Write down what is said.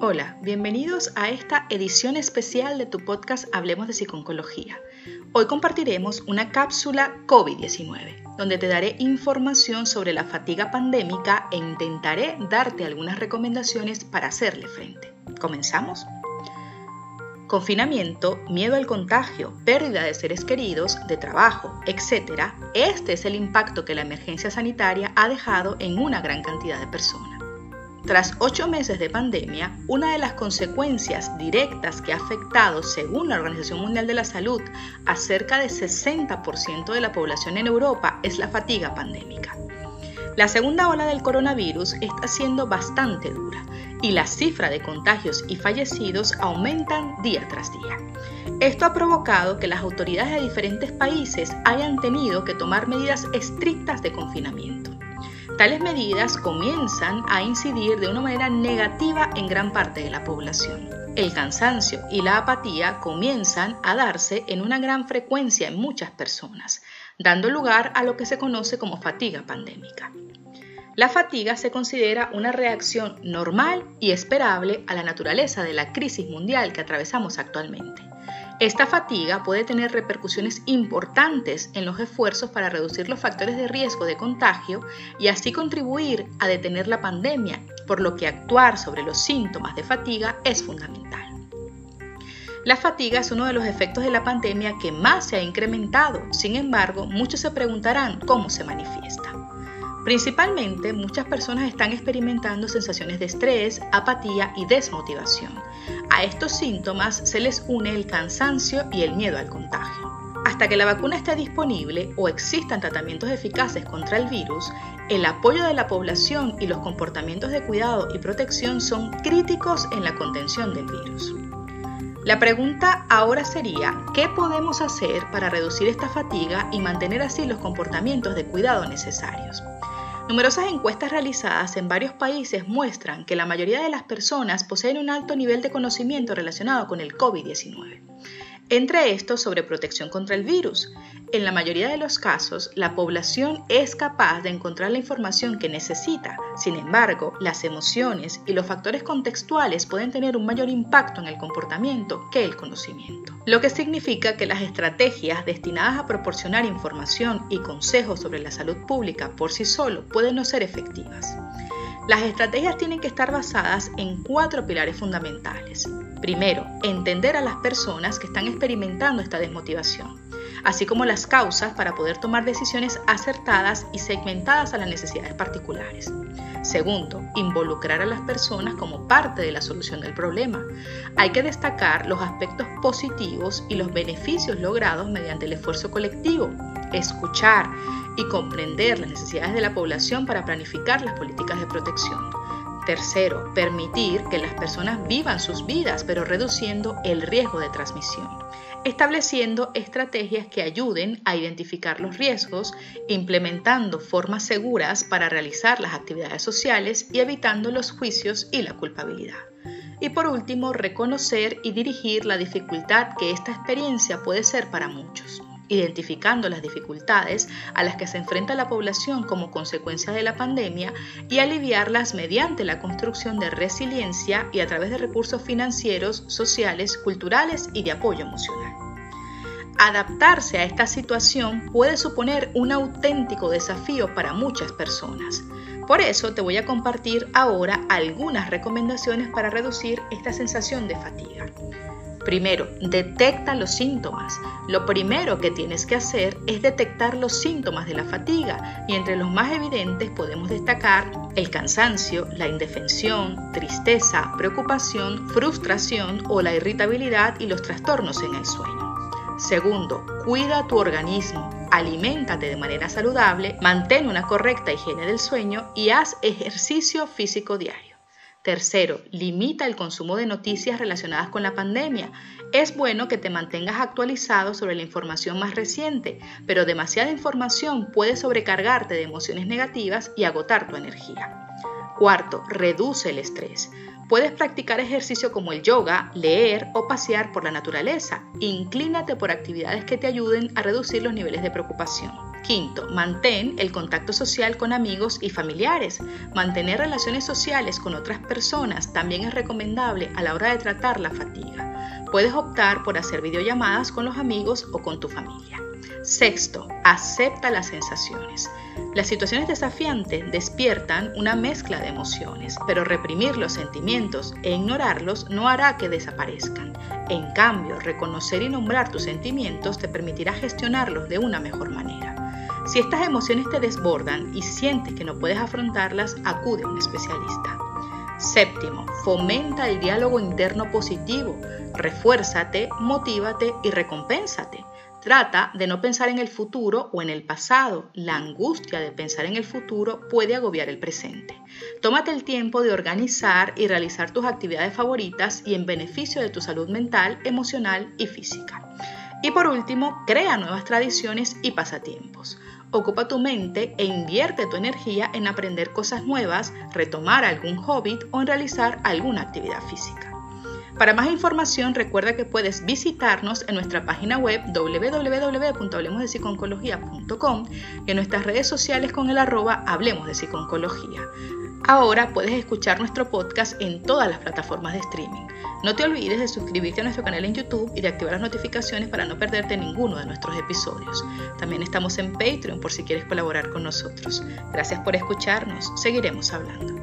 Hola, bienvenidos a esta edición especial de tu podcast Hablemos de Psiconcología. Hoy compartiremos una cápsula COVID-19, donde te daré información sobre la fatiga pandémica e intentaré darte algunas recomendaciones para hacerle frente. ¿Comenzamos? Confinamiento, miedo al contagio, pérdida de seres queridos, de trabajo, etc. Este es el impacto que la emergencia sanitaria ha dejado en una gran cantidad de personas. Tras ocho meses de pandemia, una de las consecuencias directas que ha afectado, según la Organización Mundial de la Salud, a cerca de 60% de la población en Europa es la fatiga pandémica. La segunda ola del coronavirus está siendo bastante dura y la cifra de contagios y fallecidos aumentan día tras día. Esto ha provocado que las autoridades de diferentes países hayan tenido que tomar medidas estrictas de confinamiento. Tales medidas comienzan a incidir de una manera negativa en gran parte de la población. El cansancio y la apatía comienzan a darse en una gran frecuencia en muchas personas, dando lugar a lo que se conoce como fatiga pandémica. La fatiga se considera una reacción normal y esperable a la naturaleza de la crisis mundial que atravesamos actualmente. Esta fatiga puede tener repercusiones importantes en los esfuerzos para reducir los factores de riesgo de contagio y así contribuir a detener la pandemia, por lo que actuar sobre los síntomas de fatiga es fundamental. La fatiga es uno de los efectos de la pandemia que más se ha incrementado, sin embargo, muchos se preguntarán cómo se manifiesta. Principalmente, muchas personas están experimentando sensaciones de estrés, apatía y desmotivación. A estos síntomas se les une el cansancio y el miedo al contagio. Hasta que la vacuna esté disponible o existan tratamientos eficaces contra el virus, el apoyo de la población y los comportamientos de cuidado y protección son críticos en la contención del virus. La pregunta ahora sería, ¿qué podemos hacer para reducir esta fatiga y mantener así los comportamientos de cuidado necesarios? Numerosas encuestas realizadas en varios países muestran que la mayoría de las personas poseen un alto nivel de conocimiento relacionado con el COVID-19 entre estos sobre protección contra el virus. En la mayoría de los casos, la población es capaz de encontrar la información que necesita. Sin embargo, las emociones y los factores contextuales pueden tener un mayor impacto en el comportamiento que el conocimiento. Lo que significa que las estrategias destinadas a proporcionar información y consejos sobre la salud pública por sí solo pueden no ser efectivas. Las estrategias tienen que estar basadas en cuatro pilares fundamentales. Primero, entender a las personas que están experimentando esta desmotivación, así como las causas para poder tomar decisiones acertadas y segmentadas a las necesidades particulares. Segundo, involucrar a las personas como parte de la solución del problema. Hay que destacar los aspectos positivos y los beneficios logrados mediante el esfuerzo colectivo, escuchar y comprender las necesidades de la población para planificar las políticas de protección. Tercero, permitir que las personas vivan sus vidas, pero reduciendo el riesgo de transmisión, estableciendo estrategias que ayuden a identificar los riesgos, implementando formas seguras para realizar las actividades sociales y evitando los juicios y la culpabilidad. Y por último, reconocer y dirigir la dificultad que esta experiencia puede ser para muchos identificando las dificultades a las que se enfrenta la población como consecuencia de la pandemia y aliviarlas mediante la construcción de resiliencia y a través de recursos financieros, sociales, culturales y de apoyo emocional. Adaptarse a esta situación puede suponer un auténtico desafío para muchas personas. Por eso te voy a compartir ahora algunas recomendaciones para reducir esta sensación de fatiga. Primero, detecta los síntomas. Lo primero que tienes que hacer es detectar los síntomas de la fatiga y entre los más evidentes podemos destacar el cansancio, la indefensión, tristeza, preocupación, frustración o la irritabilidad y los trastornos en el sueño. Segundo, cuida tu organismo, aliméntate de manera saludable, mantén una correcta higiene del sueño y haz ejercicio físico diario. Tercero, limita el consumo de noticias relacionadas con la pandemia. Es bueno que te mantengas actualizado sobre la información más reciente, pero demasiada información puede sobrecargarte de emociones negativas y agotar tu energía. Cuarto, reduce el estrés. Puedes practicar ejercicio como el yoga, leer o pasear por la naturaleza. Inclínate por actividades que te ayuden a reducir los niveles de preocupación. Quinto, mantén el contacto social con amigos y familiares. Mantener relaciones sociales con otras personas también es recomendable a la hora de tratar la fatiga. Puedes optar por hacer videollamadas con los amigos o con tu familia. Sexto, acepta las sensaciones. Las situaciones desafiantes despiertan una mezcla de emociones, pero reprimir los sentimientos e ignorarlos no hará que desaparezcan. En cambio, reconocer y nombrar tus sentimientos te permitirá gestionarlos de una mejor manera. Si estas emociones te desbordan y sientes que no puedes afrontarlas, acude a un especialista. Séptimo, fomenta el diálogo interno positivo. Refuérzate, motívate y recompénsate. Trata de no pensar en el futuro o en el pasado. La angustia de pensar en el futuro puede agobiar el presente. Tómate el tiempo de organizar y realizar tus actividades favoritas y en beneficio de tu salud mental, emocional y física. Y por último, crea nuevas tradiciones y pasatiempos. Ocupa tu mente e invierte tu energía en aprender cosas nuevas, retomar algún hobby o en realizar alguna actividad física. Para más información recuerda que puedes visitarnos en nuestra página web www.hablemosdepsiconcología.com y en nuestras redes sociales con el arroba Hablemos de Psiconcología. Ahora puedes escuchar nuestro podcast en todas las plataformas de streaming. No te olvides de suscribirte a nuestro canal en YouTube y de activar las notificaciones para no perderte ninguno de nuestros episodios. También estamos en Patreon por si quieres colaborar con nosotros. Gracias por escucharnos. Seguiremos hablando.